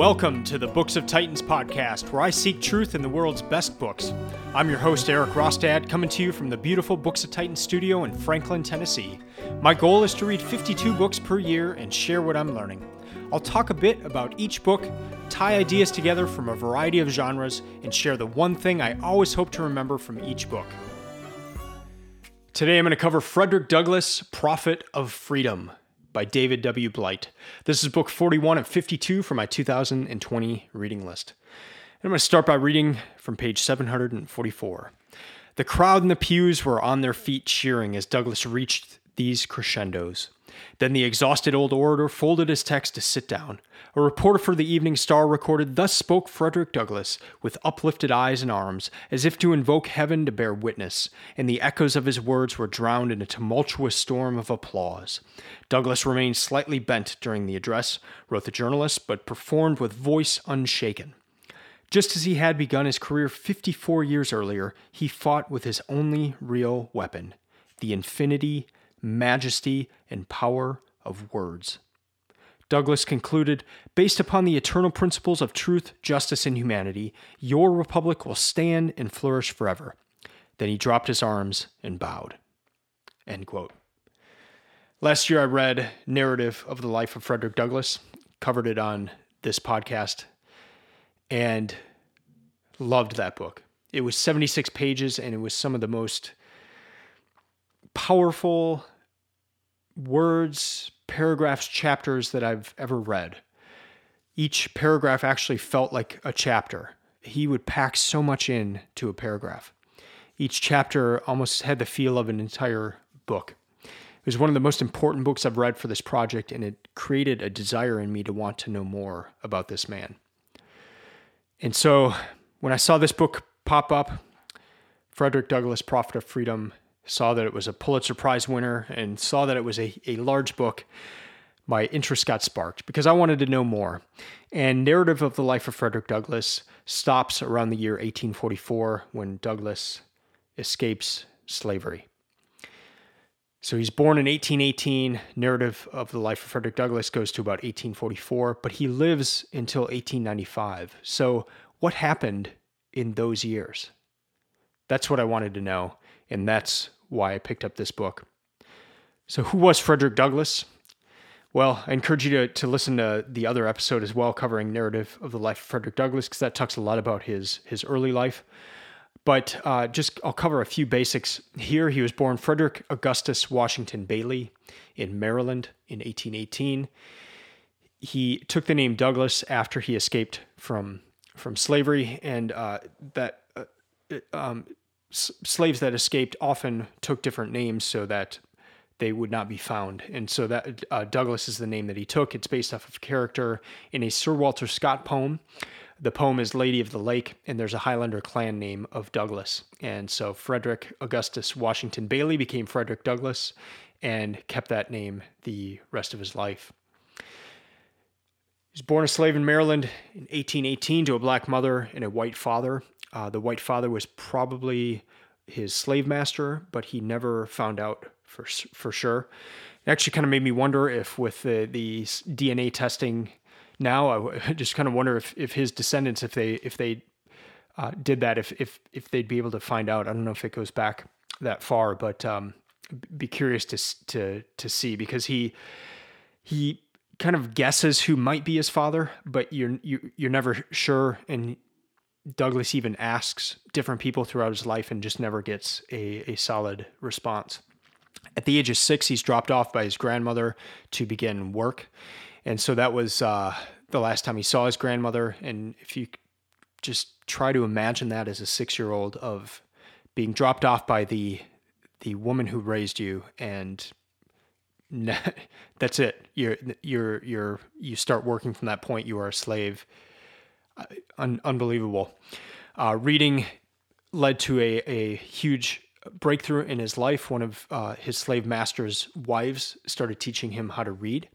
Welcome to the Books of Titans podcast, where I seek truth in the world's best books. I'm your host, Eric Rostad, coming to you from the beautiful Books of Titans studio in Franklin, Tennessee. My goal is to read 52 books per year and share what I'm learning. I'll talk a bit about each book, tie ideas together from a variety of genres, and share the one thing I always hope to remember from each book. Today I'm going to cover Frederick Douglass, Prophet of Freedom by David W. Blight. This is book 41 of 52 for my 2020 reading list. And I'm going to start by reading from page 744. The crowd in the pews were on their feet cheering as Douglass reached these crescendos. Then the exhausted old orator folded his text to sit down. A reporter for the Evening Star recorded, Thus spoke Frederick Douglass, with uplifted eyes and arms, as if to invoke heaven to bear witness, and the echoes of his words were drowned in a tumultuous storm of applause. Douglass remained slightly bent during the address, wrote the journalist, but performed with voice unshaken. Just as he had begun his career 54 years earlier, he fought with his only real weapon the infinity majesty, and power of words. Douglass concluded Based upon the eternal principles of truth, justice, and humanity, your republic will stand and flourish forever. Then he dropped his arms and bowed. Last year, I read Narrative of the Life of Frederick Douglass, covered it on this podcast, and loved that book. It was 76 pages, and it was some of the most powerful words, paragraphs, chapters that I've ever read. Each paragraph actually felt like a chapter. He would pack so much in to a paragraph. Each chapter almost had the feel of an entire book. It was one of the most important books I've read for this project, and it created a desire in me to want to know more about this man. And so when I saw this book pop up, Frederick Douglass, Prophet of Freedom, saw that it was a Pulitzer Prize winner, and saw that it was a, a large book, my interest got sparked because I wanted to know more. And Narrative of the Life of Frederick Douglass stops around the year 1844 when Douglass escapes slavery. So he's born in 1818. Narrative of the Life of Frederick Douglass goes to about 1844, but he lives until 1895. So what happened in those years? That's what I wanted to know. And that's why I picked up this book. So, who was Frederick Douglass? Well, I encourage you to, to listen to the other episode as well, covering narrative of the life of Frederick Douglass, because that talks a lot about his his early life. But uh, just I'll cover a few basics here. He was born Frederick Augustus Washington Bailey in Maryland in 1818. He took the name Douglass after he escaped from from slavery, and uh, that uh, um, slaves that escaped often took different names so that they would not be found. And so that uh, Douglass is the name that he took. It's based off of character in a Sir Walter Scott poem. The poem is Lady of the Lake, and there's a Highlander clan name of Douglas. And so Frederick Augustus Washington Bailey became Frederick Douglass and kept that name the rest of his life. He was born a slave in Maryland in 1818 to a black mother and a white father. Uh, the white father was probably his slave master, but he never found out for for sure. It actually kind of made me wonder if, with the, the DNA testing now, I just kind of wonder if, if his descendants, if they if they uh, did that, if if if they'd be able to find out. I don't know if it goes back that far, but um, be curious to to to see because he he kind of guesses who might be his father, but you're you, you're never sure, and Douglass even asks different people throughout his life and just never gets a, a solid response. At the age of six, he's dropped off by his grandmother to begin work. And so that was uh, the last time he saw his grandmother. And if you just try to imagine that as a six year old of being dropped off by the the woman who raised you and that's it you're you're you're you start working from that point you are a slave un- unbelievable. Uh, reading led to a, a huge breakthrough in his life. One of uh, his slave master's wives started teaching him how to read.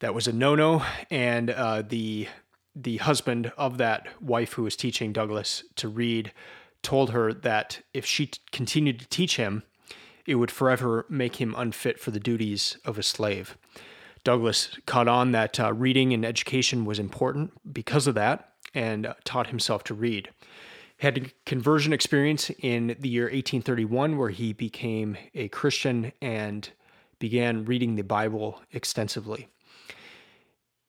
That was a no-no, and uh, the the husband of that wife who was teaching Douglass to read told her that if she t- continued to teach him, it would forever make him unfit for the duties of a slave. Douglass caught on that uh, reading and education was important because of that and uh, taught himself to read. He had a conversion experience in the year 1831 where he became a Christian and began reading the Bible extensively.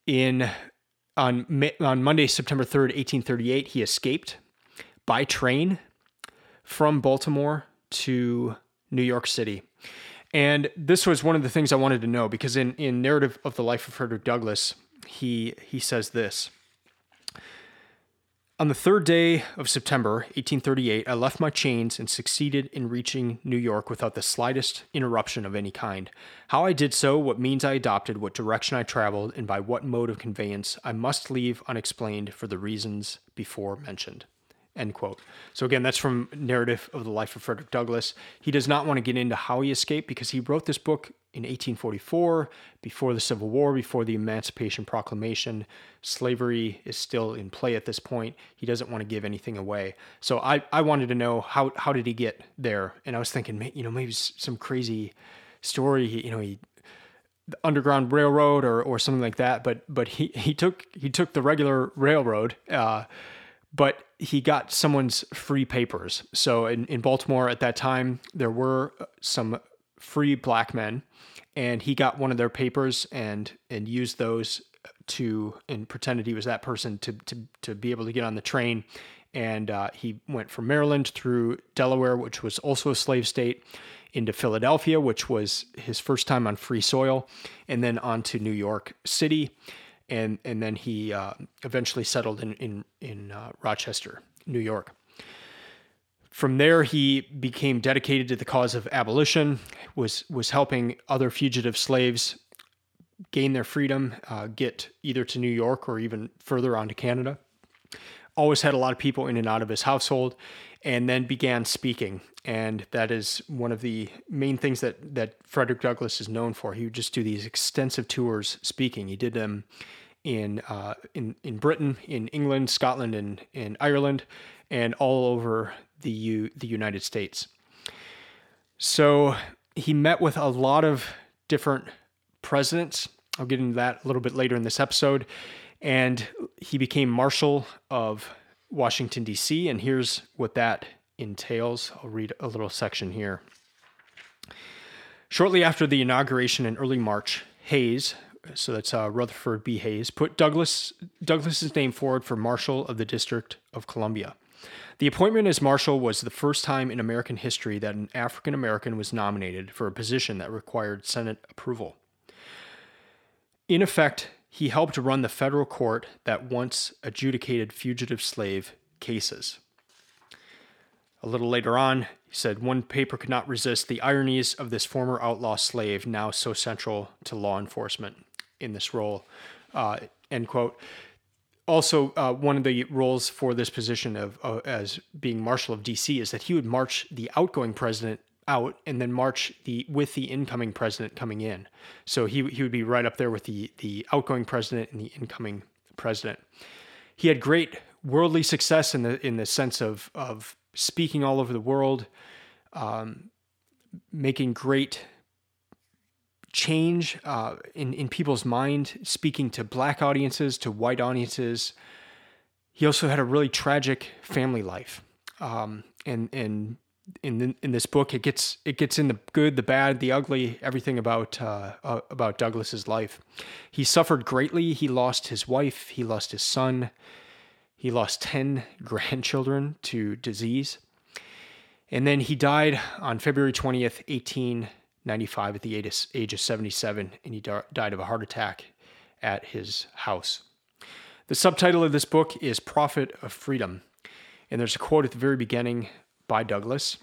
In on on Monday, September 3rd, 1838, he escaped by train from Baltimore to New York City. And this was one of the things I wanted to know because in, in Narrative of the Life of Frederick Douglass, he he says this. On the third day of September, 1838, I left my chains and succeeded in reaching New York without the slightest interruption of any kind. How I did so, what means I adopted, what direction I traveled, and by what mode of conveyance, I must leave unexplained for the reasons before mentioned. End quote. So again, that's from Narrative of the Life of Frederick Douglass. He does not want to get into how he escaped because he wrote this book in 1844, before the Civil War, before the Emancipation Proclamation. Slavery is still in play at this point. He doesn't want to give anything away. So I, I wanted to know how how did he get there? And I was thinking, you know, maybe some crazy story. You know, he the Underground Railroad or or something like that. But but he he took he took the regular railroad. Uh, but he got someone's free papers. So in, in Baltimore at that time, there were some free black men, and he got one of their papers and and used those to and pretended he was that person to to to be able to get on the train. And uh, he went from Maryland through Delaware, which was also a slave state, into Philadelphia, which was his first time on free soil, and then on to New York City and and then he uh, eventually settled in in in uh, Rochester, New York. From there, he became dedicated to the cause of abolition. was was helping other fugitive slaves gain their freedom, uh, get either to New York or even further on to Canada. Always had a lot of people in and out of his household, and then began speaking. And that is one of the main things that, that Frederick Douglass is known for. He would just do these extensive tours speaking. He did them in uh, in in Britain, in England, Scotland, and in Ireland, and all over the U, the United States. So he met with a lot of different presidents. I'll get into that a little bit later in this episode. And he became Marshal of Washington, D.C. And here's what that entails. I'll read a little section here. Shortly after the inauguration in early March, Hayes, so that's uh, Rutherford B. Hayes, put Douglass Douglass's name forward for Marshal of the District of Columbia. The appointment as Marshal was the first time in American history that an African American was nominated for a position that required Senate approval. In effect, he helped run the federal court that once adjudicated fugitive slave cases. A little later on, he said, One paper could not resist the ironies of this former outlaw slave, now so central to law enforcement in this role. Uh, end quote. Also, uh, one of the roles for this position of uh, as being Marshal of D.C. is that he would march the outgoing president out and then march the with the incoming president coming in. So he he would be right up there with the the outgoing president and the incoming president. He had great worldly success in the in the sense of of speaking all over the world, um, making great change uh, in in people's mind, speaking to black audiences, to white audiences. He also had a really tragic family life, um, and and in in this book, it gets it gets in the good, the bad, the ugly, everything about uh, uh, about Douglass's life. He suffered greatly. He lost his wife. He lost his son. He lost ten grandchildren to disease, and then he died on February twentieth, eighteen ninety five, at the age of seventy seven, and he died of a heart attack at his house. The subtitle of this book is "Prophet of Freedom," and there's a quote at the very beginning by Douglass,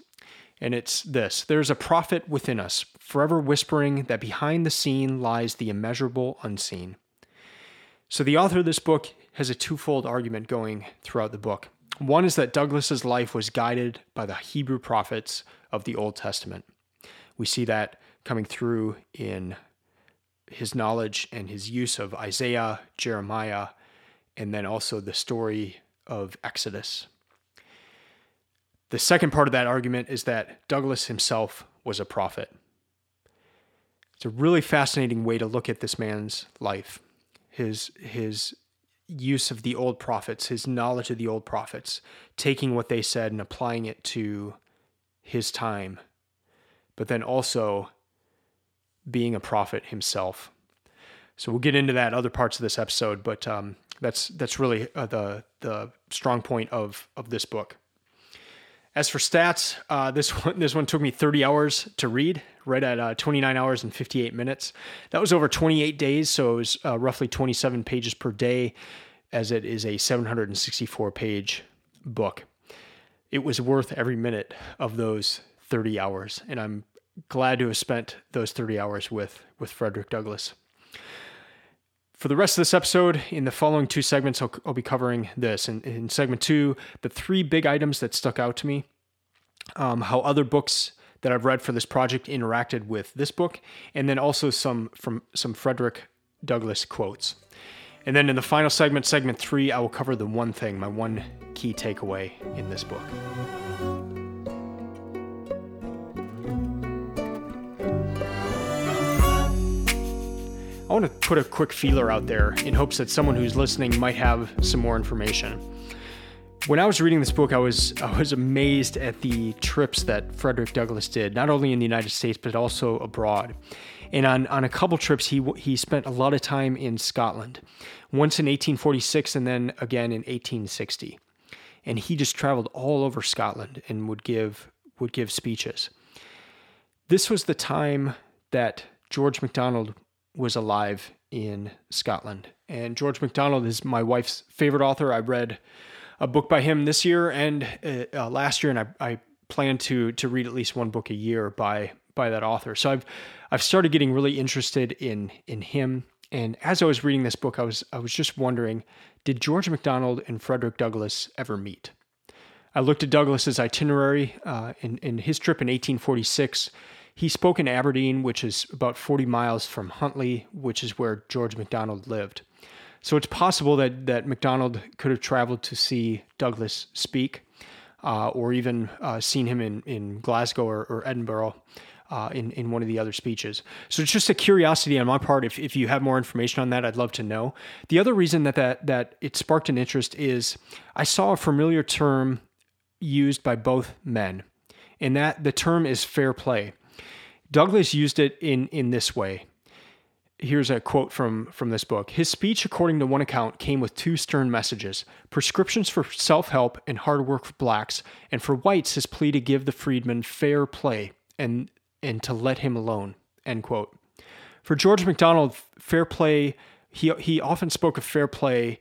And it's this There's a prophet within us, forever whispering that behind the scene lies the immeasurable unseen. So, the author of this book has a twofold argument going throughout the book. One is that Douglass's life was guided by the Hebrew prophets of the Old Testament. We see that coming through in his knowledge and his use of Isaiah, Jeremiah, and then also the story of Exodus. The second part of that argument is that Douglass himself was a prophet. It's a really fascinating way to look at this man's life. His his use of the old prophets, his knowledge of the old prophets, taking what they said and applying it to his time, but then also being a prophet himself. So we'll get into that other parts of this episode, but um, that's that's really uh, the the strong point of of this book. As for stats, uh, this one this one took me 30 hours to read, right at uh, 29 hours and 58 minutes. That was over 28 days, so it was uh, roughly 27 pages per day, as it is a 764 page book. It was worth every minute of those 30 hours, and I'm glad to have spent those 30 hours with with Frederick Douglass. For the rest of this episode, in the following two segments, I'll, I'll be covering this. In, in, segment two, the three big items that stuck out to me, um, how other books that I've read for this project interacted with this book, and then also some from some Frederick Douglass quotes. And then in the final segment, segment three, I will cover the one thing, my one key takeaway in this book. I want to put a quick feeler out there in hopes that someone who's listening might have some more information. When I was reading this book, I was I was amazed at the trips that Frederick Douglass did, not only in the United States but also abroad. And on, on a couple trips, he he spent a lot of time in Scotland, once in 1846 and then again in 1860. And he just traveled all over Scotland and would give would give speeches. This was the time that George MacDonald was alive in Scotland. And George MacDonald is my wife's favorite author. I read a book by him this year and uh, uh, last year, and I, I plan to to read at least one book a year by by that author. So I've I've started getting really interested in in him. And as I was reading this book, I was I was just wondering, did George MacDonald and Frederick Douglass ever meet? I looked at Douglass's itinerary uh, in in his trip in 1846 he spoke in Aberdeen, which is about 40 miles from Huntly, which is where George MacDonald lived. So it's possible that, that MacDonald could have traveled to see Douglass speak, uh, or even uh, seen him in, in Glasgow or, or Edinburgh. Uh, in, in one of the other speeches. So it's just a curiosity on my part. If, if you have more information on that, I'd love to know. The other reason that, that, that it sparked an interest is I saw a familiar term used by both men, and that the term is fair play. Douglass used it in, in this way. Here's a quote from, from this book. His speech, according to one account, came with two stern messages prescriptions for self help and hard work for blacks, and for whites, his plea to give the freedman fair play and, and to let him alone. End quote. For George MacDonald, fair play, he, he often spoke of fair play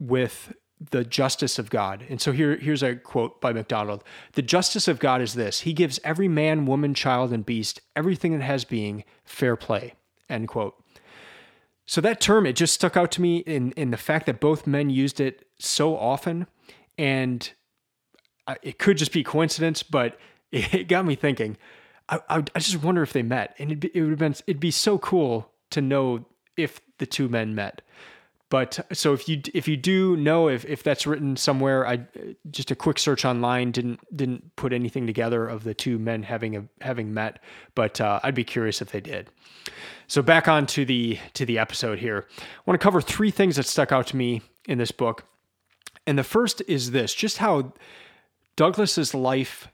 with the justice of God. And so here, here's a quote by MacDonald The justice of God is this He gives every man, woman, child, and beast everything that has being fair play. End quote. So that term, it just stuck out to me in, in the fact that both men used it so often. And uh, it could just be coincidence, but it got me thinking. I, I, I just wonder if they met. And it'd be, it would have been, it'd be so cool to know if the two men met. But so if you if you do know if, if that's written somewhere, I just a quick search online didn't didn't put anything together of the two men having a, having met, but uh, I'd be curious if they did. So back on to the to the episode here. I want to cover three things that stuck out to me in this book, and the first is this: just how douglass's life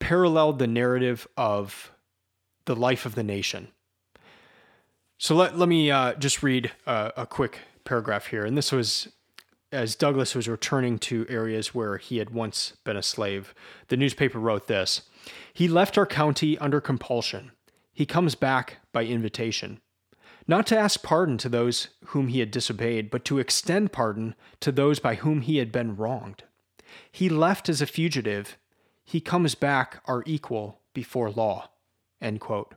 paralleled the narrative of the life of the nation. So let, let me uh, just read a, a quick paragraph here, and this was as Douglass was returning to areas where he had once been a slave. The newspaper wrote this He left our county under compulsion. He comes back by invitation. Not to ask pardon to those whom he had disobeyed, but to extend pardon to those by whom he had been wronged. He left as a fugitive. He comes back our equal before law. End quote.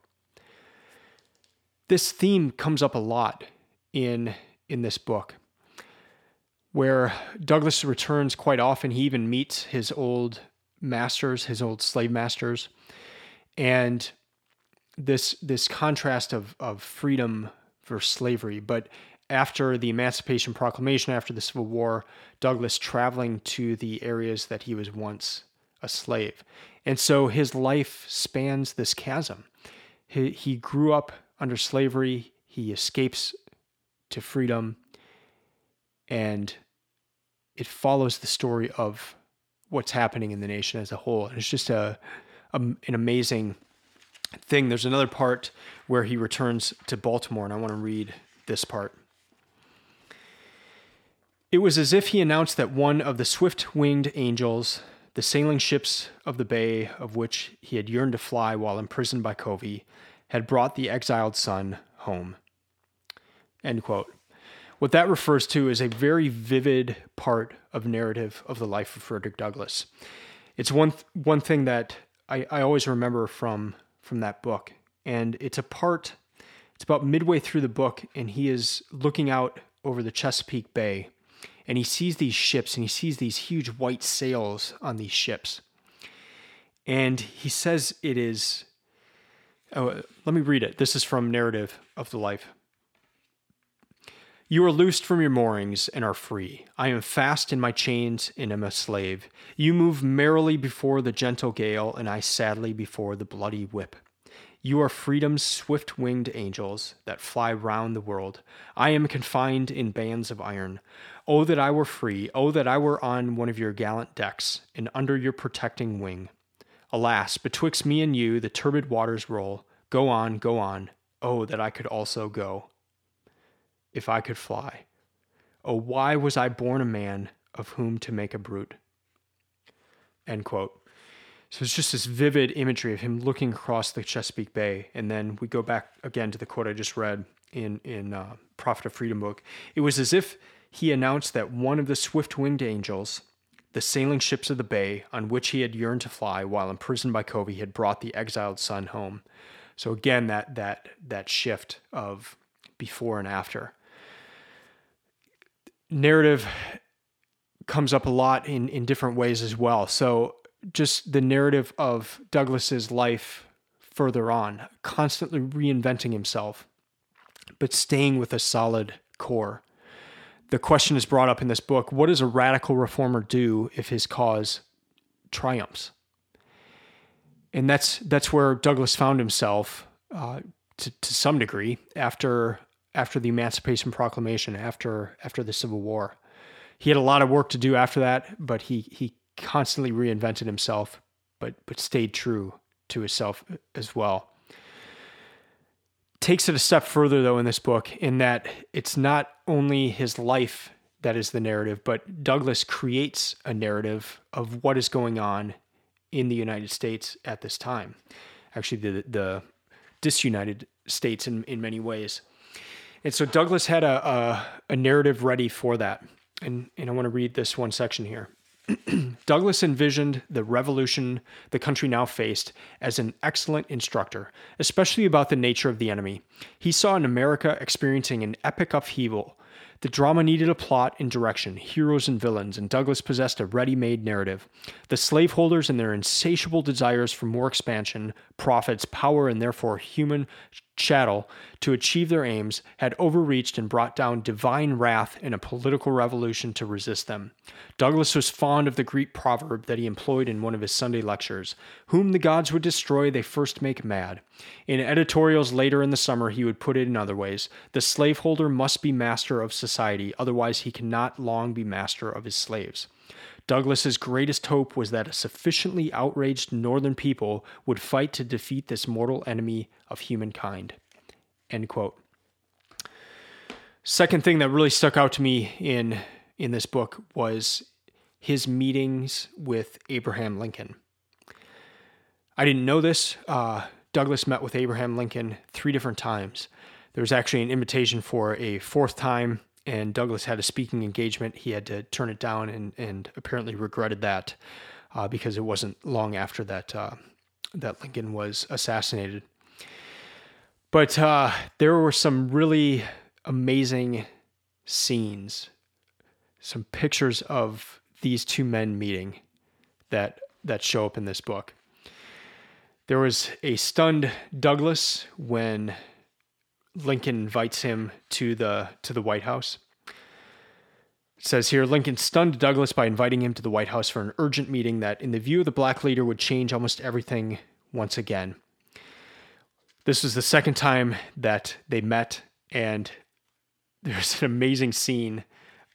This theme comes up a lot in in this book, where Douglass returns quite often. He even meets his old masters, his old slave masters, and this this contrast of of freedom versus slavery. But after the Emancipation Proclamation, after the Civil War, Douglass traveling to the areas that he was once a slave, and so his life spans this chasm. He he grew up under slavery. He escapes to freedom, and it follows the story of what's happening in the nation as a whole. And it's just a, a an amazing thing. There's another part where he returns to Baltimore, and I want to read this part. It was as if he announced that one of the swift winged angels, the sailing ships of the bay of which he had yearned to fly while imprisoned by Covey, had brought the exiled son home. End quote. What that refers to is a very vivid part of narrative of the life of Frederick Douglass. It's one th- one thing that I, I always remember from from that book, and it's a part. It's about midway through the book, and he is looking out over the Chesapeake Bay, and he sees these ships, and he sees these huge white sails on these ships, and he says it is. Oh, let me read it. This is from Narrative of the Life. You are loosed from your moorings and are free. I am fast in my chains and am a slave. You move merrily before the gentle gale, and I sadly before the bloody whip. You are freedom's swift winged angels that fly round the world. I am confined in bands of iron. Oh, that I were free! Oh, that I were on one of your gallant decks, and under your protecting wing. Alas, betwixt me and you the turbid waters roll. Go on, go on. Oh, that I could also go if I could fly. Oh, why was I born a man of whom to make a brute? End quote. So it's just this vivid imagery of him looking across the Chesapeake Bay. And then we go back again to the quote I just read in, in uh, Prophet of Freedom book. It was as if he announced that one of the swift winged angels, the sailing ships of the bay on which he had yearned to fly while imprisoned by Covey, had brought the exiled son home. So again, that that that shift of before and after narrative comes up a lot in in different ways as well. So just the narrative of Douglass's life further on, constantly reinventing himself, but staying with a solid core. The question is brought up in this book what does a radical reformer do if his cause triumphs? And that's, that's where Douglass found himself uh, to, to some degree after after the Emancipation Proclamation, after after the Civil War. He had a lot of work to do after that, but he he constantly reinvented himself, but but stayed true to himself as well. Takes it a step further though in this book, in that it's not only his life that is the narrative, but Douglass creates a narrative of what is going on in the United States at this time. Actually, the the disunited states in, in many ways. And so Douglass had a, a, a narrative ready for that. And, and I want to read this one section here. Douglass envisioned the revolution the country now faced as an excellent instructor, especially about the nature of the enemy. He saw in America experiencing an epic upheaval the drama needed a plot and direction, heroes and villains, and Douglass possessed a ready made narrative. The slaveholders and their insatiable desires for more expansion, profits, power, and therefore human chattel to achieve their aims had overreached and brought down divine wrath in a political revolution to resist them. Douglass was fond of the Greek proverb that he employed in one of his Sunday lectures Whom the gods would destroy, they first make mad. In editorials later in the summer, he would put it in other ways The slaveholder must be master of society, otherwise, he cannot long be master of his slaves. Douglass's greatest hope was that a sufficiently outraged northern people would fight to defeat this mortal enemy of humankind. End quote. Second thing that really stuck out to me in in this book was his meetings with Abraham Lincoln. I didn't know this. Uh, Douglass met with Abraham Lincoln three different times. There was actually an invitation for a fourth time and Douglass had a speaking engagement. He had to turn it down and, and apparently regretted that uh, because it wasn't long after that uh, that Lincoln was assassinated. But uh, there were some really amazing scenes, some pictures of these two men meeting that that show up in this book. There was a stunned Douglass when Lincoln invites him to the to the White House. It says here Lincoln stunned Douglass by inviting him to the White House for an urgent meeting that, in the view of the black leader, would change almost everything once again. This was the second time that they met, and there's an amazing scene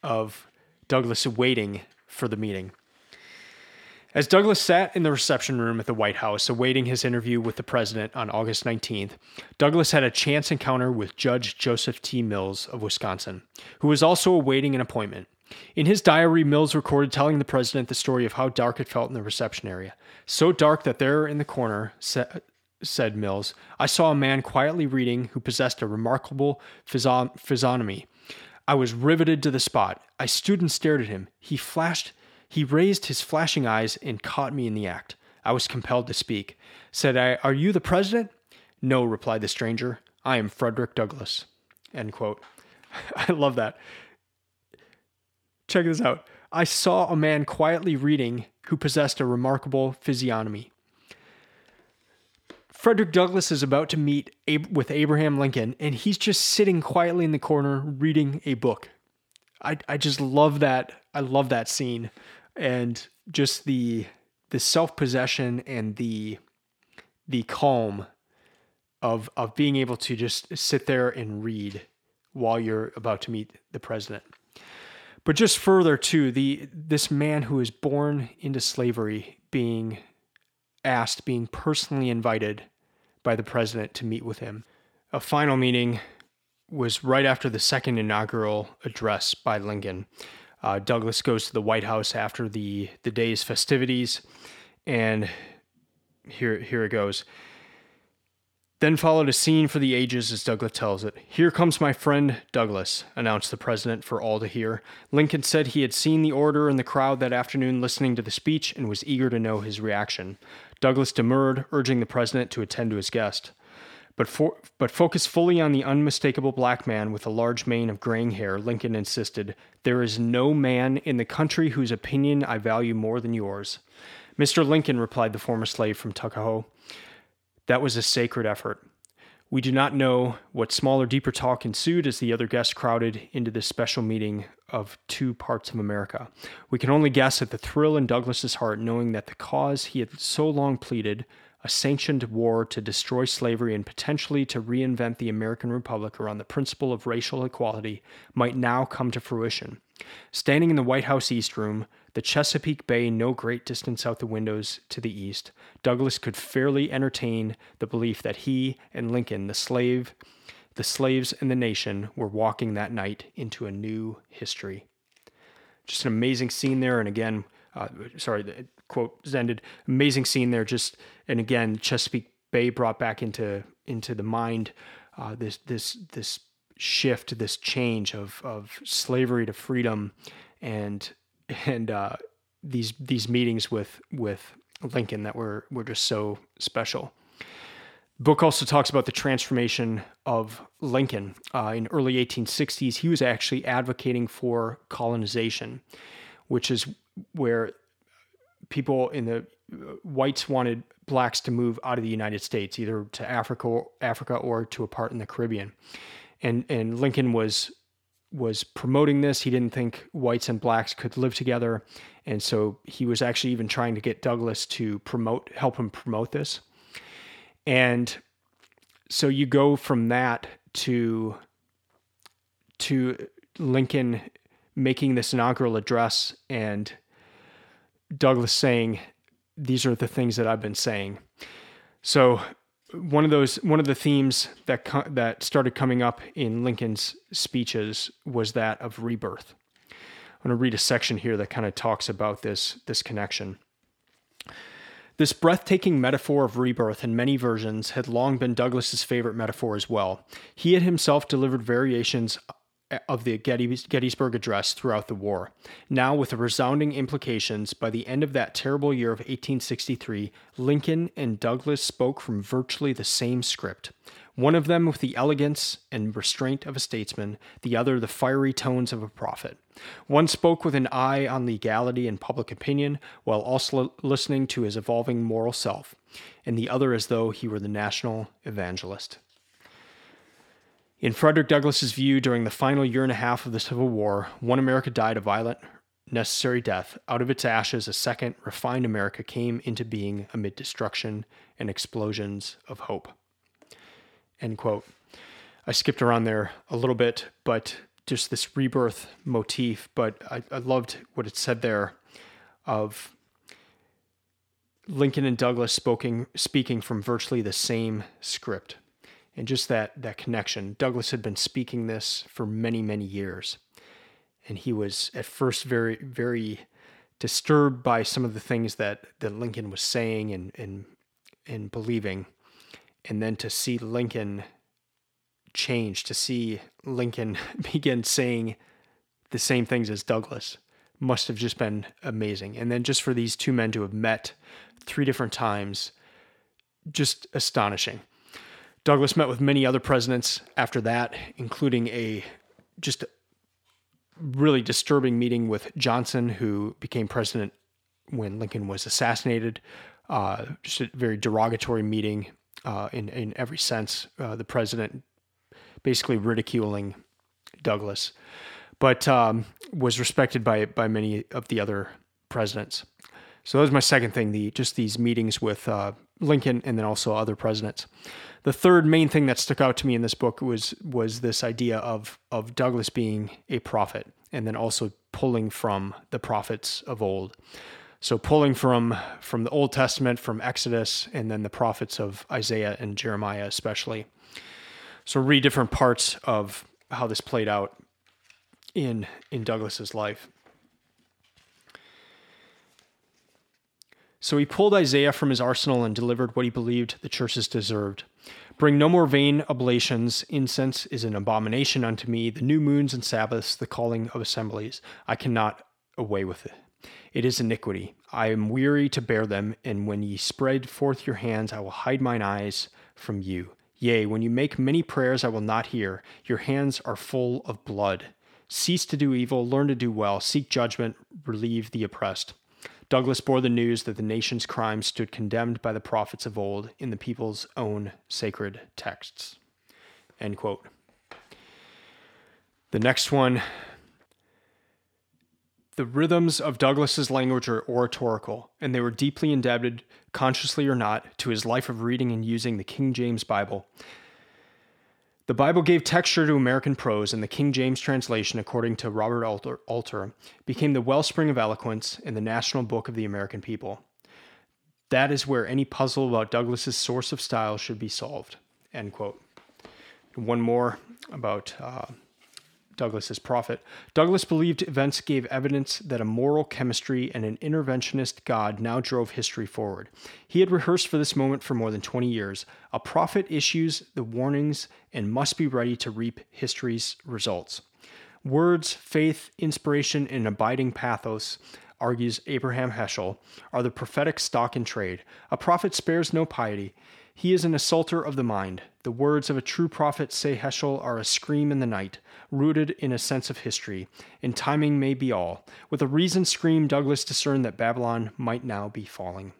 of Douglass waiting for the meeting. As Douglass sat in the reception room at the White House awaiting his interview with the president on August 19th, Douglass had a chance encounter with Judge Joseph T. Mills of Wisconsin, who was also awaiting an appointment. In his diary, Mills recorded telling the president the story of how dark it felt in the reception area. So dark that there in the corner, said Mills, I saw a man quietly reading who possessed a remarkable physiognomy. I was riveted to the spot. I stood and stared at him. He flashed he raised his flashing eyes and caught me in the act. I was compelled to speak. Said I, Are you the president? No, replied the stranger. I am Frederick Douglass. End quote. I love that. Check this out. I saw a man quietly reading who possessed a remarkable physiognomy. Frederick Douglass is about to meet with Abraham Lincoln, and he's just sitting quietly in the corner reading a book. I, I just love that. I love that scene and just the the self possession and the the calm of of being able to just sit there and read while you're about to meet the president. But just further to the this man who is born into slavery being asked, being personally invited by the president to meet with him. A final meeting was right after the second inaugural address by Lincoln. Uh, Douglass goes to the White House after the the day's festivities, and here here it goes. Then followed a scene for the ages, as Douglass tells it. Here comes my friend Douglass, announced the president for all to hear. Lincoln said he had seen the orator in the crowd that afternoon listening to the speech and was eager to know his reaction. Douglass demurred, urging the president to attend to his guest but, for, but focus fully on the unmistakable black man with a large mane of graying hair, Lincoln insisted, There is no man in the country whose opinion I value more than yours. Mr. Lincoln, replied the former slave from Tuckahoe, that was a sacred effort. We do not know what smaller, deeper talk ensued as the other guests crowded into this special meeting of two parts of America. We can only guess at the thrill in Douglass's heart knowing that the cause he had so long pleaded a sanctioned war to destroy slavery and potentially to reinvent the American Republic around the principle of racial equality might now come to fruition. Standing in the White House East Room, the Chesapeake Bay no great distance out the windows to the east, Douglass could fairly entertain the belief that he and Lincoln, the slave, the slaves and the nation, were walking that night into a new history. Just an amazing scene there, and again, uh, sorry, quote ended. Amazing scene there. Just and again, Chesapeake Bay brought back into into the mind uh, this this this shift, this change of of slavery to freedom, and and uh, these these meetings with with Lincoln that were were just so special. The book also talks about the transformation of Lincoln. Uh, in early 1860s, he was actually advocating for colonization, which is where people in the uh, whites wanted blacks to move out of the United States, either to Africa, Africa, or to a part in the Caribbean. And and Lincoln was was promoting this. He didn't think whites and blacks could live together, and so he was actually even trying to get Douglass to promote, help him promote this. And so you go from that to to Lincoln making this inaugural address and Douglass saying, "These are the things that I've been saying." So one of those one of the themes that co- that started coming up in Lincoln's speeches was that of rebirth. I'm going to read a section here that kind of talks about this this connection. This breathtaking metaphor of rebirth in many versions had long been Douglass's favorite metaphor as well. He had himself delivered variations of the Gettysburg Address throughout the war. Now, with resounding implications, by the end of that terrible year of 1863, Lincoln and Douglass spoke from virtually the same script. One of them with the elegance and restraint of a statesman, the other the fiery tones of a prophet. One spoke with an eye on legality and public opinion, while also listening to his evolving moral self, and the other as though he were the national evangelist. In Frederick Douglass's view, during the final year and a half of the Civil War, one America died a violent, necessary death. Out of its ashes, a second, refined America came into being amid destruction and explosions of hope. end quote. I skipped around there a little bit, but just this rebirth motif. But I, I loved what it said there of Lincoln and Douglass speaking, speaking from virtually the same script. And just that, that connection. Douglass had been speaking this for many, many years. And he was at first very, very disturbed by some of the things that, that Lincoln was saying and, and, and believing. And then to see Lincoln change, to see Lincoln begin saying the same things as Douglass must have just been amazing. And then just for these two men to have met three different times, just astonishing. Douglass met with many other presidents after that, including a just really disturbing meeting with Johnson, who became president when Lincoln was assassinated. Uh, just a very derogatory meeting uh, in in every sense. Uh, the president basically ridiculing Douglass, but um, was respected by by many of the other presidents. So that was my second thing: the just these meetings with uh, Lincoln and then also other presidents. The third main thing that stuck out to me in this book was was this idea of of Douglass being a prophet and then also pulling from the prophets of old. So pulling from from the Old Testament, from Exodus, and then the prophets of Isaiah and Jeremiah, especially. So read different parts of how this played out in in Douglass's life. So he pulled Isaiah from his arsenal and delivered what he believed the churches deserved. Bring no more vain oblations. Incense is an abomination unto me. The new moons and Sabbaths, the calling of assemblies, I cannot away with it. It is iniquity. I am weary to bear them, and when ye spread forth your hands, I will hide mine eyes from you. Yea, when you make many prayers, I will not hear. Your hands are full of blood. Cease to do evil, learn to do well, seek judgment, relieve the oppressed. Douglass bore the news that the nation's crimes stood condemned by the prophets of old in the people's own sacred texts. End quote. The next one the rhythms of Douglass's language are oratorical, and they were deeply indebted, consciously or not, to his life of reading and using the King James Bible the Bible gave texture to American prose, and the King James translation, according to Robert Alter, Alter, became the wellspring of eloquence in the national book of the American people. That is where any puzzle about Douglass's source of style should be solved. End quote. One more about uh, Douglass's prophet. Douglass believed events gave evidence that a moral chemistry and an interventionist God now drove history forward. He had rehearsed for this moment for more than 20 years. A prophet issues the warnings and must be ready to reap history's results. Words, faith, inspiration, and abiding pathos argues Abraham Heschel, are the prophetic stock in trade. A prophet spares no piety. He is an assaulter of the mind. The words of a true prophet, say Heschel, are a scream in the night, rooted in a sense of history, and timing may be all. With a reasoned scream, Douglass discerned that Babylon might now be falling.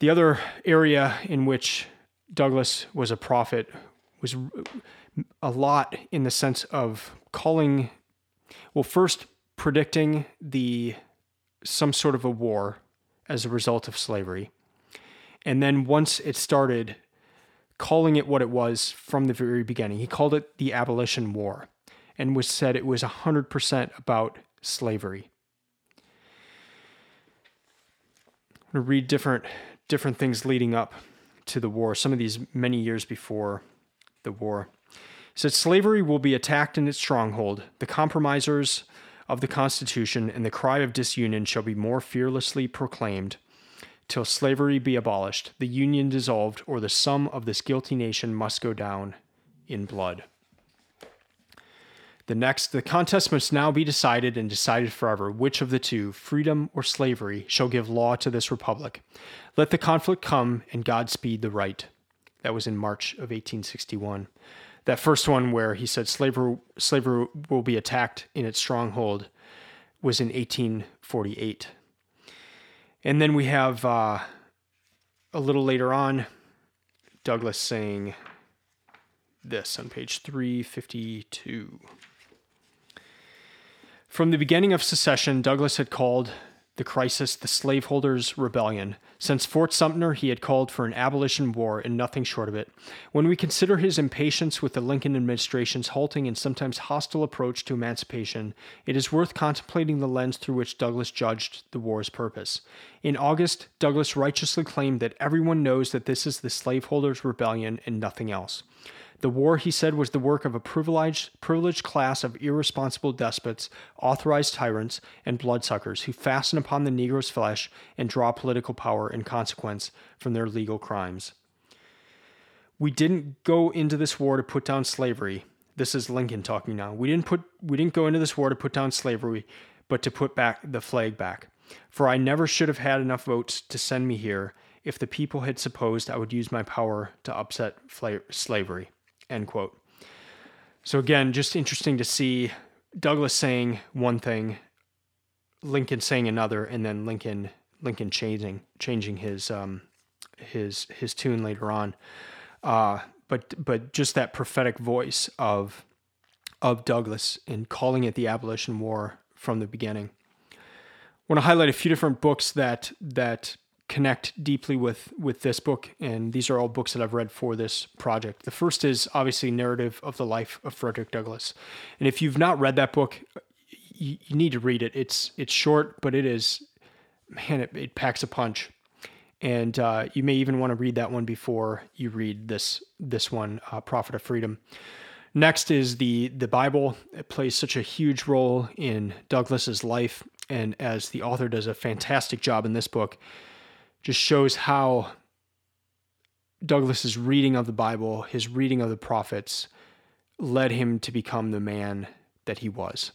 The other area in which Douglass was a prophet was a lot in the sense of calling, well, first predicting the some sort of a war as a result of slavery and then once it started, calling it what it was from the very beginning. He called it the Abolition War and was said it was 100% about slavery. I'm going to read different different things leading up to the war, some of these many years before the war. Said slavery will be attacked in its stronghold. The compromisers of the Constitution and the cry of disunion shall be more fearlessly proclaimed till slavery be abolished, the union dissolved, or the sum of this guilty nation must go down in blood. The next, the contest must now be decided and decided forever which of the two, freedom or slavery, shall give law to this republic. Let the conflict come and God speed the right. That was in March of 1861. That first one where he said slavery, slavery will be attacked in its stronghold was in 1848. And then we have uh, a little later on Douglass saying this on page 352. From the beginning of secession, Douglass had called the crisis, the slaveholders' rebellion. Since Fort Sumter, he had called for an abolition war and nothing short of it. When we consider his impatience with the Lincoln administration's halting and sometimes hostile approach to emancipation, it is worth contemplating the lens through which Douglass judged the war's purpose. In August, Douglass righteously claimed that everyone knows that this is the slaveholders' rebellion and nothing else. The war, he said, was the work of a privileged, privileged class of irresponsible despots, authorized tyrants, and bloodsuckers who fasten upon the Negro's flesh and draw political power in consequence from their legal crimes. We didn't go into this war to put down slavery. This is Lincoln talking now. We didn't put we didn't go into this war to put down slavery, but to put back the flag back. For I never should have had enough votes to send me here if the people had supposed I would use my power to upset fla- slavery. End quote. So again, just interesting to see Douglass saying one thing, Lincoln saying another, and then Lincoln Lincoln changing changing his um, his his tune later on. Uh, but but just that prophetic voice of of Douglass in calling it the abolition war from the beginning. I want to highlight a few different books that that connect deeply with with this book and these are all books that I've read for this project. The first is obviously Narrative of the Life of Frederick Douglass. And if you've not read that book, you, you need to read it. It's it's short, but it is man, it, it packs a punch. And uh, you may even want to read that one before you read this this one, uh, Prophet of Freedom. Next is the the Bible. It plays such a huge role in Douglass's life, and as the author does a fantastic job in this book, just shows how Douglass's reading of the Bible, his reading of the prophets, led him to become the man that he was.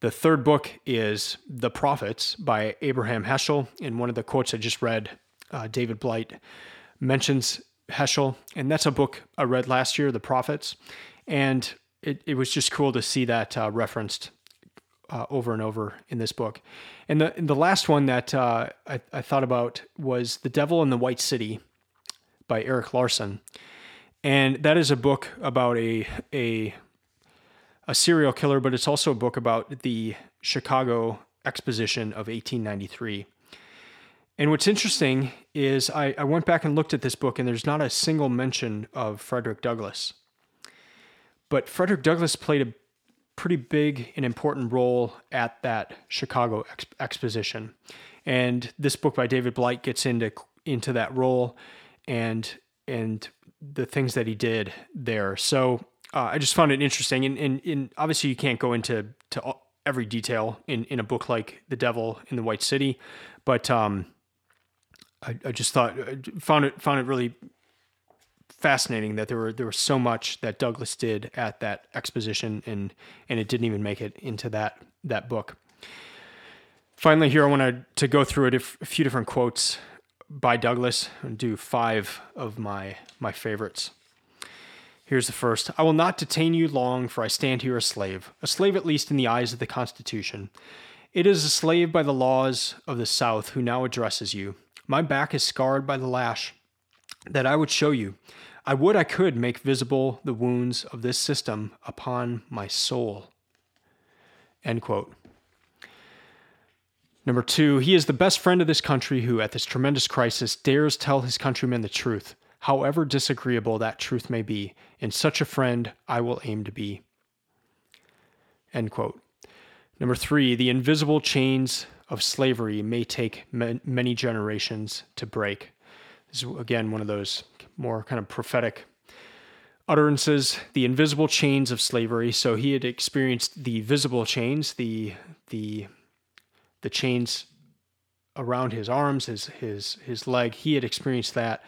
The third book is The Prophets by Abraham Heschel. In one of the quotes I just read, uh, David Blight mentions Heschel, and that's a book I read last year, The Prophets. And it, it was just cool to see that uh, referenced uh, over and over in this book. And the and the last one that uh, I, I thought about was The Devil in the White City by Erik Larson. And that is a book about a a a serial killer, but it's also a book about the Chicago Exposition of 1893. And what's interesting is I, I went back and looked at this book, and there's not a single mention of Frederick Douglass. But Frederick Douglass played a pretty big and important role at that Chicago ex- exposition. And this book by David Blight gets into into that role and and the things that he did there. So uh, I just found it interesting, and, and, and obviously you can't go into to every detail in, in a book like The Devil in the White City, but um, I, I just thought I found it found it really fascinating that there were there was so much that Douglass did at that exposition and and it didn't even make it into that that book. Finally, here I wanted to go through a, diff, a few different quotes by Douglass and do five of my my favorites. Here's the first. I will not detain you long, for I stand here a slave, a slave at least in the eyes of the Constitution. It is a slave by the laws of the South who now addresses you. My back is scarred by the lash that I would show you. I would I could make visible the wounds of this system upon my soul. End quote. Number two, he is the best friend of this country who, at this tremendous crisis, dares tell his countrymen the truth, however disagreeable that truth may be. And such a friend I will aim to be. End quote. Number three, the invisible chains of slavery may take many generations to break. Is, again, one of those more kind of prophetic utterances, the invisible chains of slavery. So he had experienced the visible chains, the the the chains around his arms, his his his leg. He had experienced that,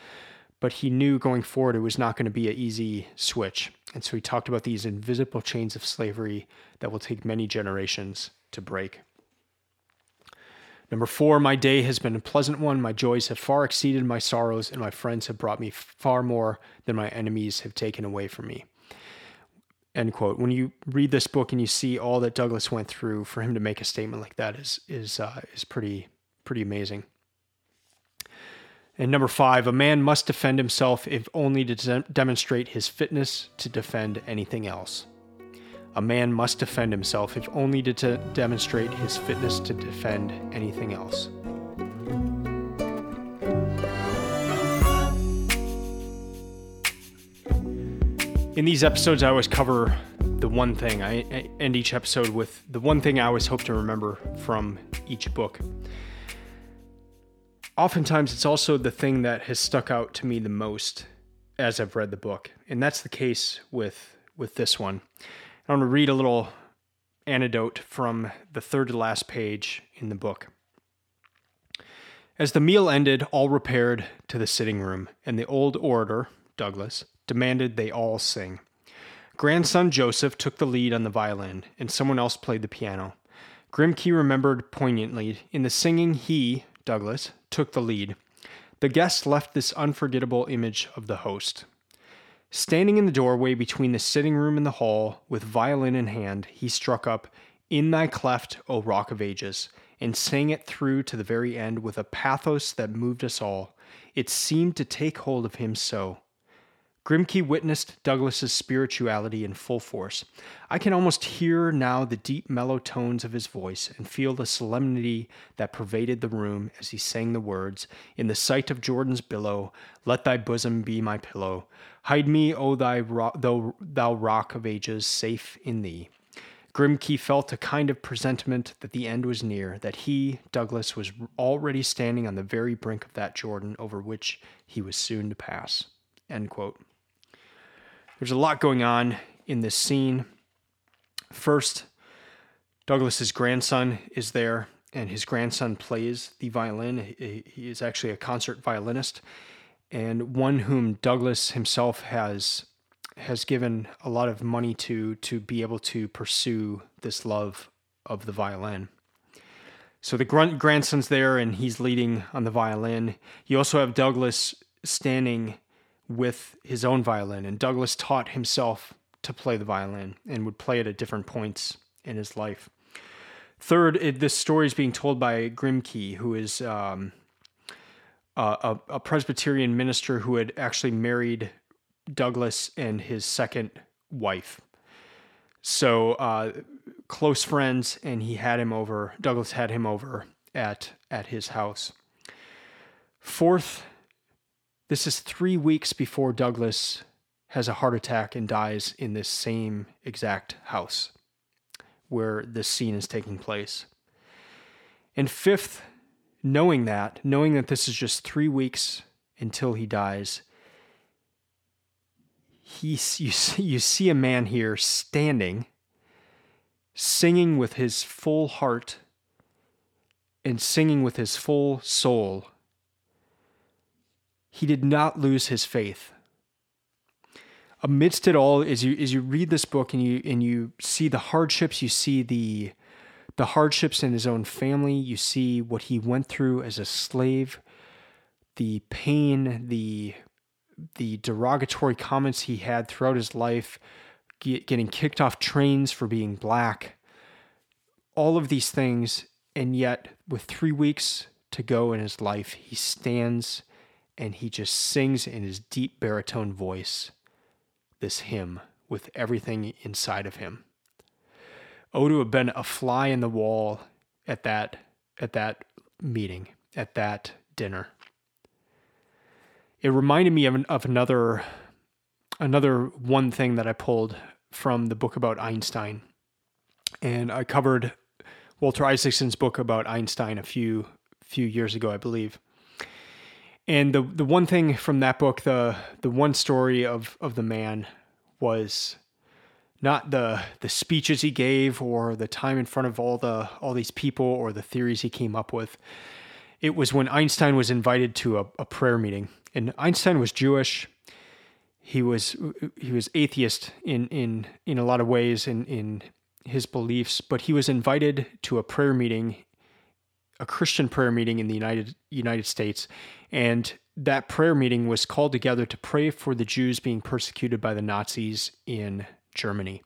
but he knew going forward it was not going to be an easy switch. And so he talked about these invisible chains of slavery that will take many generations to break. Number four, my day has been a pleasant one. My joys have far exceeded my sorrows, and my friends have brought me far more than my enemies have taken away from me. End quote. When you read this book and you see all that Douglass went through, for him to make a statement like that is is uh, is pretty pretty amazing. And number five, a man must defend himself if only to de- demonstrate his fitness to defend anything else. A man must defend himself, if only to, to demonstrate his fitness to defend anything else. In these episodes, I always cover the one thing. I end each episode with the one thing I always hope to remember from each book. Oftentimes, it's also the thing that has stuck out to me the most as I've read the book, and that's the case with with this one. I want to read a little anecdote from the third to last page in the book. As the meal ended, all repaired to the sitting room, and the old orator, Douglass, demanded they all sing. Grandson Joseph took the lead on the violin, and someone else played the piano. Grimke remembered poignantly in the singing he, Douglass, took the lead. The guest left this unforgettable image of the host. Standing in the doorway between the sitting room and the hall, with violin in hand, he struck up In Thy Cleft, O Rock of Ages, and sang it through to the very end with a pathos that moved us all. It seemed to take hold of him so. Grimke witnessed Douglass's spirituality in full force. I can almost hear now the deep, mellow tones of his voice and feel the solemnity that pervaded the room as he sang the words, In the sight of Jordan's billow, let thy bosom be my pillow. Hide me, O thy ro- thou, thou rock of ages, safe in thee. Grimke felt a kind of presentiment that the end was near, that he, Douglass, was already standing on the very brink of that Jordan over which he was soon to pass. End quote. There's a lot going on in this scene. First, Douglass's grandson is there, and his grandson plays the violin. He is actually a concert violinist, and one whom Douglass himself has has given a lot of money to to be able to pursue this love of the violin. So the grandson's there, and he's leading on the violin. You also have Douglass standing with his own violin, and Douglass taught himself to play the violin and would play it at different points in his life. Third, it, this story is being told by Grimke, who is um, a, a, Presbyterian minister who had actually married Douglass and his second wife. So uh, close friends, and he had him over. Douglass had him over at at his house. Fourth, this is three weeks before Douglass has a heart attack and dies in this same exact house where this scene is taking place. And fifth, knowing that, knowing that this is just three weeks until he dies, he, you, see, you see a man here standing, singing with his full heart and singing with his full soul he did not lose his faith. Amidst it all, as you as you read this book and you and you see the hardships, you see the the hardships in his own family, you see what he went through as a slave, the pain, the the derogatory comments he had throughout his life, getting kicked off trains for being black, all of these things, and yet with three weeks to go in his life, he stands and he just sings in his deep baritone voice this hymn with everything inside of him. Oh, to have been a fly in the wall at that at that meeting, at that dinner. It reminded me of, of another another one thing that I pulled from the book about Einstein. And I covered Walter Isaacson's book about Einstein a few few years ago, I believe. And the the one thing from that book, the the one story of of the man was not the the speeches he gave or the time in front of all the all these people or the theories he came up with. It was when Einstein was invited to a, a prayer meeting. And Einstein was Jewish. He was he was atheist in in in a lot of ways in in his beliefs, but he was invited to a prayer meeting a Christian prayer meeting in the United United States, and that prayer meeting was called together to pray for the Jews being persecuted by the Nazis in Germany.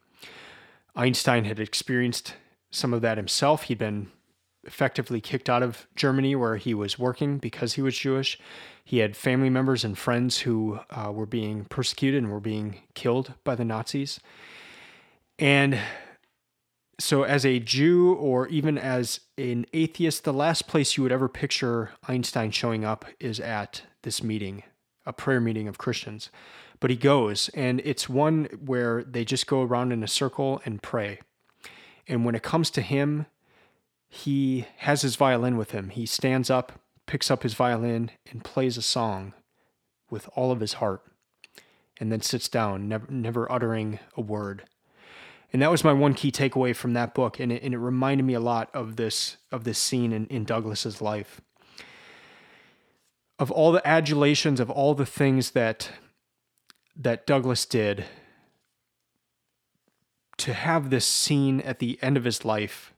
Einstein had experienced some of that himself. He'd been effectively kicked out of Germany where he was working because he was Jewish. He had family members and friends who uh, were being persecuted and were being killed by the Nazis. And so, as a Jew or even as an atheist, the last place you would ever picture Einstein showing up is at this meeting, a prayer meeting of Christians. But he goes, and it's one where they just go around in a circle and pray. And when it comes to him, he has his violin with him. He stands up, picks up his violin, and plays a song with all of his heart, and then sits down, never, never uttering a word. And that was my one key takeaway from that book, and it, and it reminded me a lot of this of this scene in, in Douglass's life. Of all the adulations, of all the things that that Douglass did to have this scene at the end of his life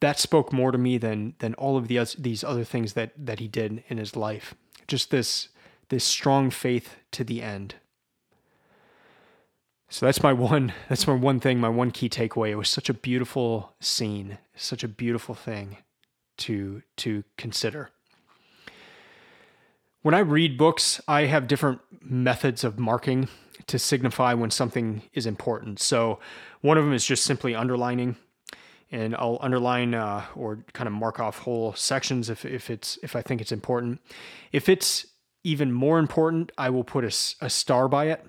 that spoke more to me than than all of the these other things that that he did in his life just this this strong faith to the end so that's my one that's my one thing my one key takeaway it was such a beautiful scene such a beautiful thing to to consider when I read books, I have different methods of marking to signify when something is important. So one of them is just simply underlining, and I'll underline uh, or kind of mark off whole sections if, if it's if I think it's important. If it's even more important, I will put a, a star by it,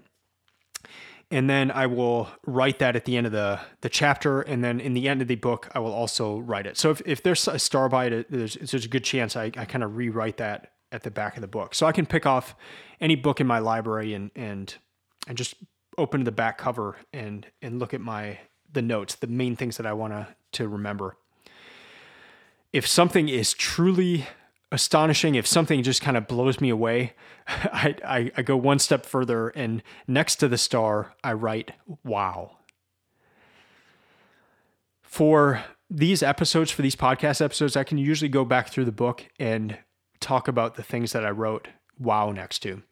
and then I will write that at the end of the the chapter, and then in the end of the book, I will also write it. So if, if there's a star by it, there's, there's a good chance I, I kind of rewrite that at the back of the book. So I can pick off any book in my library and and and just open the back cover and and look at my the notes, the main things that I want to to remember. If something is truly astonishing, if something just kind of blows me away, I, I, I go one step further and next to the star, I write, wow. For these episodes, for these podcast episodes, I can usually go back through the book and talk about the things that I wrote wow next to.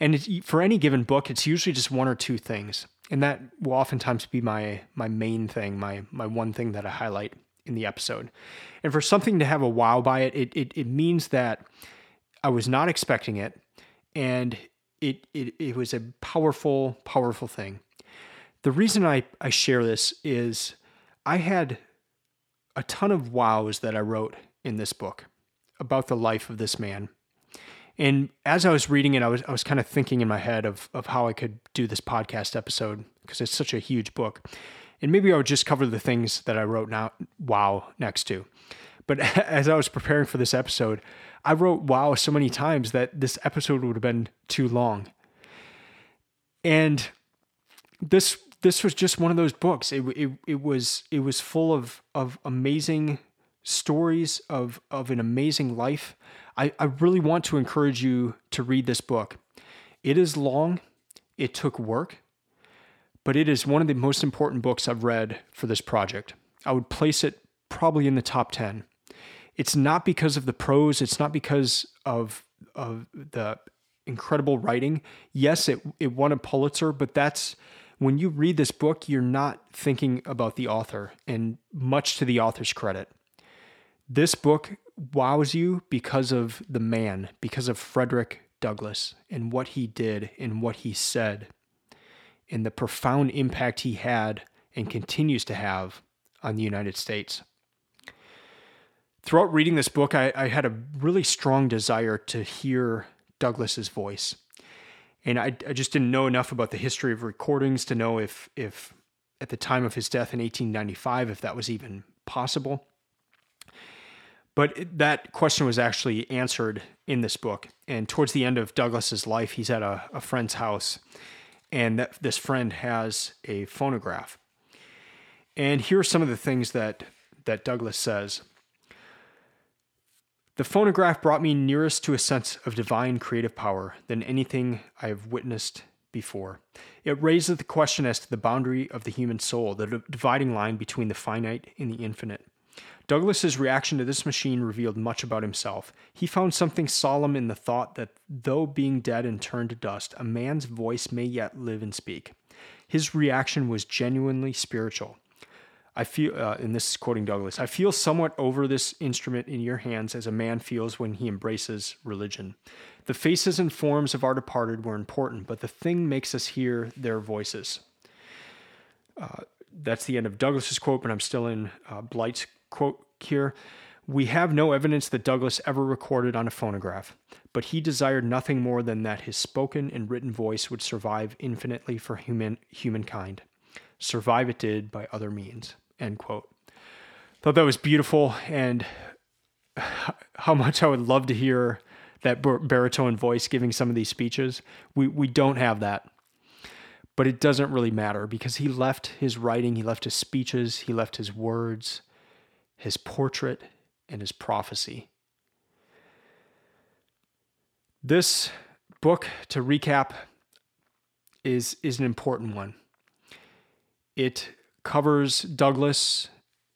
And for any given book, it's usually just one or two things. And that will oftentimes be my my main thing, my my one thing that I highlight in the episode. And for something to have a wow by it, it it, it means that I was not expecting it and it, it it was a powerful, powerful thing. The reason I, I share this is I had a ton of wows that I wrote in this book about the life of this man. And as I was reading it, I was I was kind of thinking in my head of of how I could do this podcast episode because it's such a huge book. And maybe I would just cover the things that I wrote now wow next to. But as I was preparing for this episode, I wrote wow so many times that this episode would have been too long. And this this was just one of those books. It, it, it was it was full of of amazing stories of, of an amazing life, I, I really want to encourage you to read this book. It is long, it took work, but it is one of the most important books I've read for this project. I would place it probably in the top 10. It's not because of the prose, it's not because of, of the incredible writing. Yes, it, it won a Pulitzer, but that's when you read this book, you're not thinking about the author, and much to the author's credit. This book wows you because of the man, because of Frederick Douglass and what he did and what he said, and the profound impact he had and continues to have on the United States. Throughout reading this book, I, I had a really strong desire to hear Douglass's voice. And I, I just didn't know enough about the history of recordings to know if, if at the time of his death in 1895, if that was even possible. But that question was actually answered in this book. And towards the end of Douglass's life, he's at a, a friend's house, and that, this friend has a phonograph. And here are some of the things that, that Douglass says. The phonograph brought me nearest to a sense of divine creative power than anything I have witnessed before. It raises the question as to the boundary of the human soul, the dividing line between the finite and the infinite. Douglass's reaction to this machine revealed much about himself. He found something solemn in the thought that though being dead and turned to dust, a man's voice may yet live and speak. His reaction was genuinely spiritual. I feel, uh, and this is quoting Douglass, I feel somewhat over this instrument in your hands as a man feels when he embraces religion. The faces and forms of our departed were important, but the thing makes us hear their voices. Uh, that's the end of Douglass's quote, but I'm still in uh, Blight's quote here. We have no evidence that Douglass ever recorded on a phonograph, but he desired nothing more than that his spoken and written voice would survive infinitely for human humankind. Survive it did by other means. End quote. Thought that was beautiful, and how much I would love to hear that baritone voice giving some of these speeches. We we don't have that. But it doesn't really matter because he left his writing, he left his speeches, he left his words, his portrait, and his prophecy. This book, to recap, is, is an important one. It covers Douglass,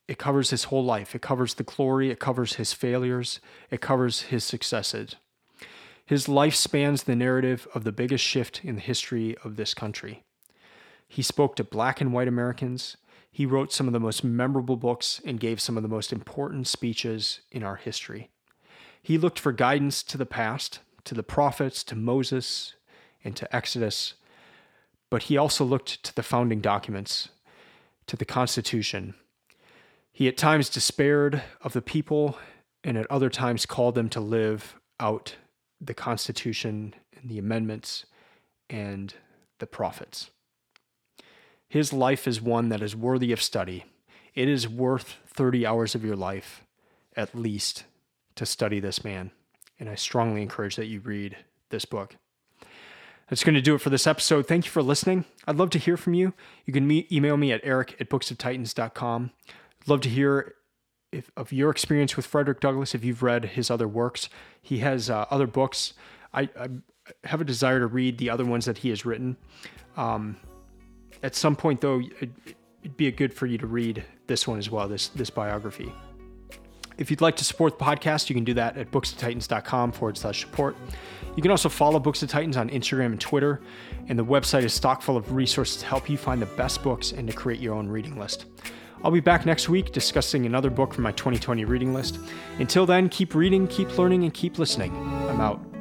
it covers his whole life. It covers the glory, it covers his failures, it covers his successes. His life spans the narrative of the biggest shift in the history of this country. He spoke to black and white Americans. He wrote some of the most memorable books and gave some of the most important speeches in our history. He looked for guidance to the past, to the prophets, to Moses, and to Exodus, but he also looked to the founding documents, to the Constitution. He at times despaired of the people and at other times called them to live out the Constitution and the amendments and the prophets. His life is one that is worthy of study. It is worth 30 hours of your life, at least, to study this man. And I strongly encourage that you read this book. That's going to do it for this episode. Thank you for listening. I'd love to hear from you. You can me- email me at eric at booksoftitans.com. I'd love to hear if, of your experience with Frederick Douglass, if you've read his other works. He has uh, other books. I, I, have a desire to read the other ones that he has written. Um, at some point, though, it'd, be good for you to read this one as well, this, this biography. If you'd like to support the podcast, you can do that at booksoftitans.com forward slash support. You can also follow Books of Titans on Instagram and Twitter, and the website is stock full of resources to help you find the best books and to create your own reading list. I'll be back next week discussing another book from my 2020 reading list. Until then, keep reading, keep learning, and keep listening. I'm out.